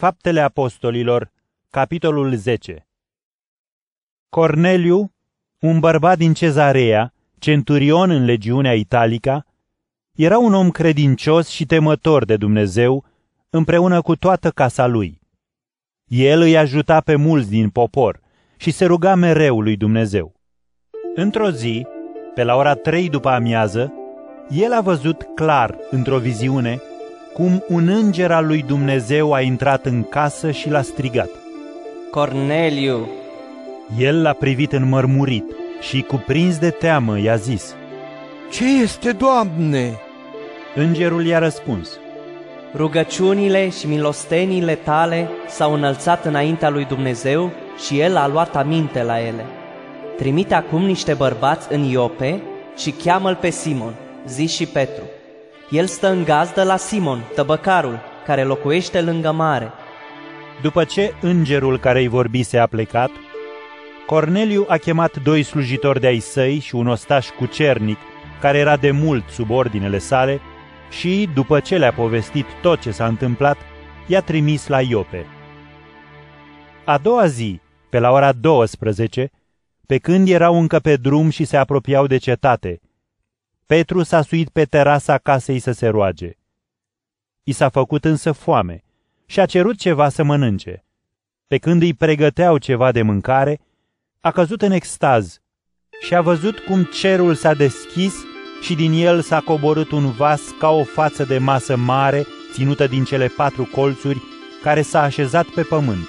Faptele Apostolilor, capitolul 10 Corneliu, un bărbat din Cezarea, centurion în legiunea Italica, era un om credincios și temător de Dumnezeu, împreună cu toată casa lui. El îi ajuta pe mulți din popor și se ruga mereu lui Dumnezeu. Într-o zi, pe la ora trei după amiază, el a văzut clar, într-o viziune, cum un înger al lui Dumnezeu a intrat în casă și l-a strigat. Corneliu! El l-a privit înmărmurit și, cuprins de teamă, i-a zis, Ce este, Doamne? Îngerul i-a răspuns, Rugăciunile și milostenile tale s-au înălțat înaintea lui Dumnezeu și El a luat aminte la ele. Trimite acum niște bărbați în Iope și cheamă-l pe Simon, zi și Petru. El stă în gazdă la Simon, tăbăcarul, care locuiește lângă mare. După ce îngerul care îi vorbise a plecat, Corneliu a chemat doi slujitori de-ai săi și un ostaș cucernic, care era de mult sub ordinele sale, și, după ce le-a povestit tot ce s-a întâmplat, i-a trimis la Iope. A doua zi, pe la ora 12, pe când erau încă pe drum și se apropiau de cetate, Petru s-a suit pe terasa casei să se roage. I s-a făcut însă foame și a cerut ceva să mănânce. Pe când îi pregăteau ceva de mâncare, a căzut în extaz și a văzut cum cerul s-a deschis și din el s-a coborât un vas ca o față de masă mare, ținută din cele patru colțuri, care s-a așezat pe pământ.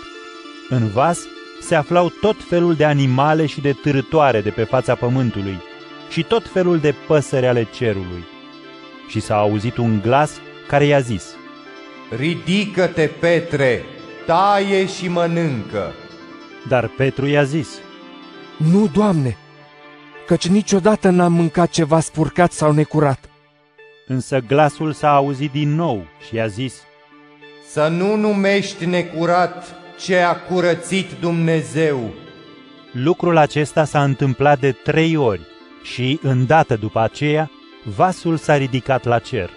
În vas se aflau tot felul de animale și de târătoare de pe fața pământului și tot felul de păsări ale cerului. Și s-a auzit un glas care i-a zis, Ridică-te, Petre, taie și mănâncă. Dar Petru i-a zis, Nu, Doamne, căci niciodată n-am mâncat ceva spurcat sau necurat. Însă glasul s-a auzit din nou și i-a zis, Să nu numești necurat ce a curățit Dumnezeu. Lucrul acesta s-a întâmplat de trei ori și, îndată după aceea, vasul s-a ridicat la cer.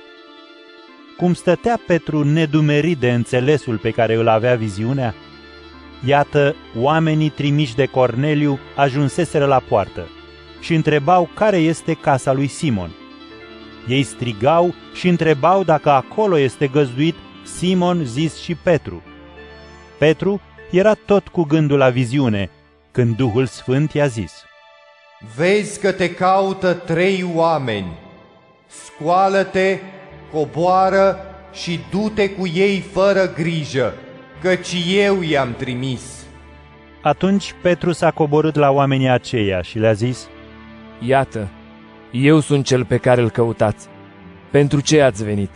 Cum stătea Petru nedumerit de înțelesul pe care îl avea viziunea, iată, oamenii trimiși de Corneliu ajunseseră la poartă și întrebau care este casa lui Simon. Ei strigau și întrebau dacă acolo este găzduit Simon, zis și Petru. Petru era tot cu gândul la viziune, când Duhul Sfânt i-a zis, Vezi că te caută trei oameni. Scoală-te, coboară și du-te cu ei fără grijă, căci eu i-am trimis. Atunci Petru s-a coborât la oamenii aceia și le-a zis, Iată, eu sunt cel pe care îl căutați. Pentru ce ați venit?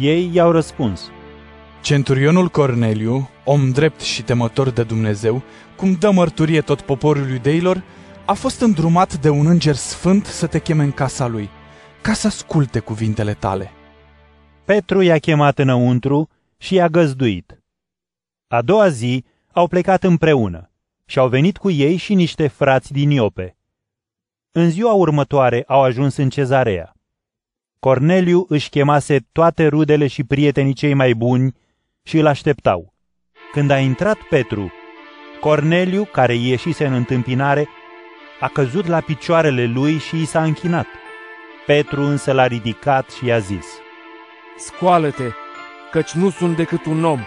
Ei i-au răspuns, Centurionul Corneliu, om drept și temător de Dumnezeu, cum dă mărturie tot poporul iudeilor, a fost îndrumat de un înger sfânt să te cheme în casa lui, ca să asculte cuvintele tale. Petru i-a chemat înăuntru și i-a găzduit. A doua zi au plecat împreună și au venit cu ei și niște frați din Iope. În ziua următoare au ajuns în cezarea. Corneliu își chemase toate rudele și prietenii cei mai buni și îl așteptau. Când a intrat Petru, Corneliu, care ieșise în întâmpinare, a căzut la picioarele lui și i s-a închinat. Petru însă l-a ridicat și i-a zis, Scoală-te, căci nu sunt decât un om.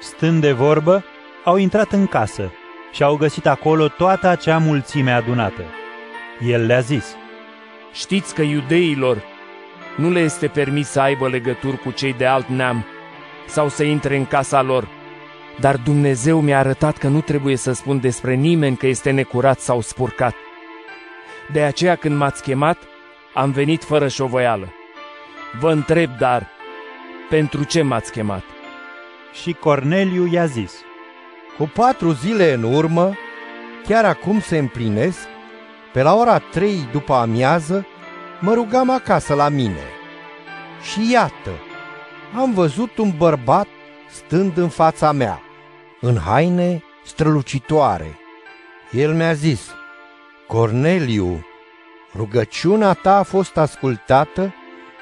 Stând de vorbă, au intrat în casă și au găsit acolo toată acea mulțime adunată. El le-a zis, Știți că iudeilor nu le este permis să aibă legături cu cei de alt neam sau să intre în casa lor. Dar Dumnezeu mi-a arătat că nu trebuie să spun despre nimeni că este necurat sau spurcat. De aceea când m-ați chemat, am venit fără șovoială. Vă întreb, dar, pentru ce m-ați chemat? și Corneliu i-a zis, Cu patru zile în urmă, chiar acum se împlinesc, pe la ora trei după amiază, mă rugam acasă la mine. Și iată, am văzut un bărbat stând în fața mea, în haine strălucitoare. El mi-a zis, Corneliu, rugăciunea ta a fost ascultată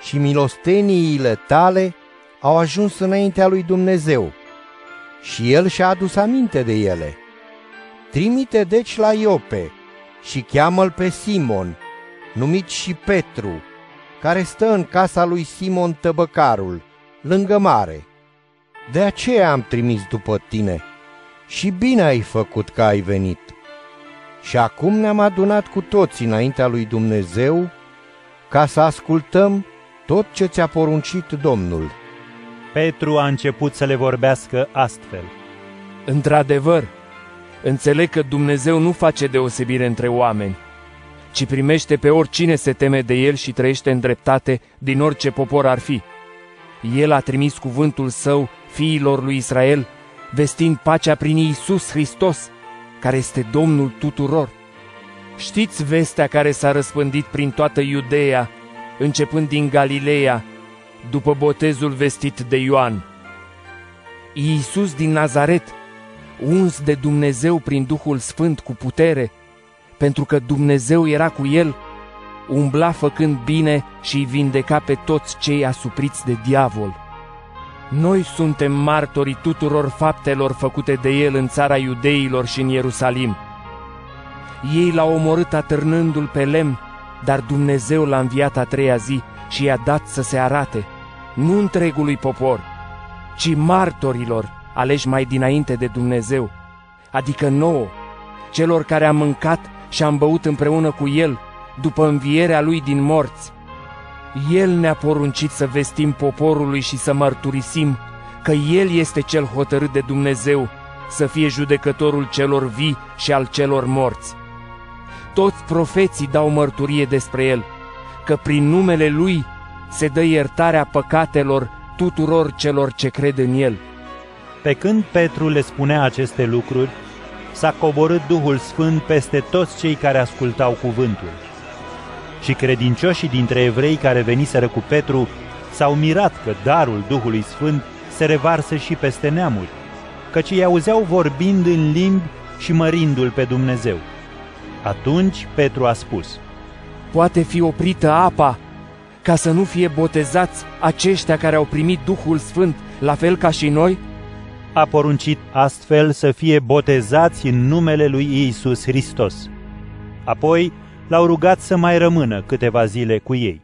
și milosteniile tale au ajuns înaintea lui Dumnezeu. și el și-a adus aminte de ele. Trimite deci la Iope și cheamă-l pe Simon, numit și Petru, care stă în casa lui Simon Tăbăcarul, lângă mare. De aceea am trimis după tine și bine ai făcut că ai venit. Și acum ne-am adunat cu toți înaintea lui Dumnezeu ca să ascultăm tot ce ți-a poruncit Domnul. Petru a început să le vorbească astfel. Într-adevăr, înțeleg că Dumnezeu nu face deosebire între oameni, ci primește pe oricine se teme de El și trăiește în dreptate din orice popor ar fi. El a trimis cuvântul său fiilor lui Israel, vestind pacea prin Iisus Hristos, care este Domnul tuturor. Știți vestea care s-a răspândit prin toată Iudeea, începând din Galileea, după botezul vestit de Ioan. Iisus din Nazaret, uns de Dumnezeu prin Duhul Sfânt cu putere, pentru că Dumnezeu era cu el, umbla făcând bine și îi vindeca pe toți cei asupriți de diavol. Noi suntem martorii tuturor faptelor făcute de el în țara iudeilor și în Ierusalim. Ei l-au omorât atârnându-l pe lemn, dar Dumnezeu l-a înviat a treia zi și i-a dat să se arate, nu întregului popor, ci martorilor aleși mai dinainte de Dumnezeu, adică nouă, celor care am mâncat și am băut împreună cu El după învierea Lui din morți. El ne-a poruncit să vestim poporului și să mărturisim că El este cel hotărât de Dumnezeu să fie judecătorul celor vii și al celor morți. Toți profeții dau mărturie despre El, că prin numele Lui se dă iertarea păcatelor tuturor celor ce cred în El. Pe când Petru le spunea aceste lucruri, s-a coborât Duhul Sfânt peste toți cei care ascultau cuvântul. Și credincioșii dintre evrei care veniseră cu Petru s-au mirat că darul Duhului Sfânt se revarsă și peste neamuri, căci îi auzeau vorbind în limbi și mărindu-l pe Dumnezeu. Atunci Petru a spus, Poate fi oprită apa ca să nu fie botezați aceștia care au primit Duhul Sfânt, la fel ca și noi? A poruncit astfel să fie botezați în numele lui Isus Hristos. Apoi l-au rugat să mai rămână câteva zile cu ei.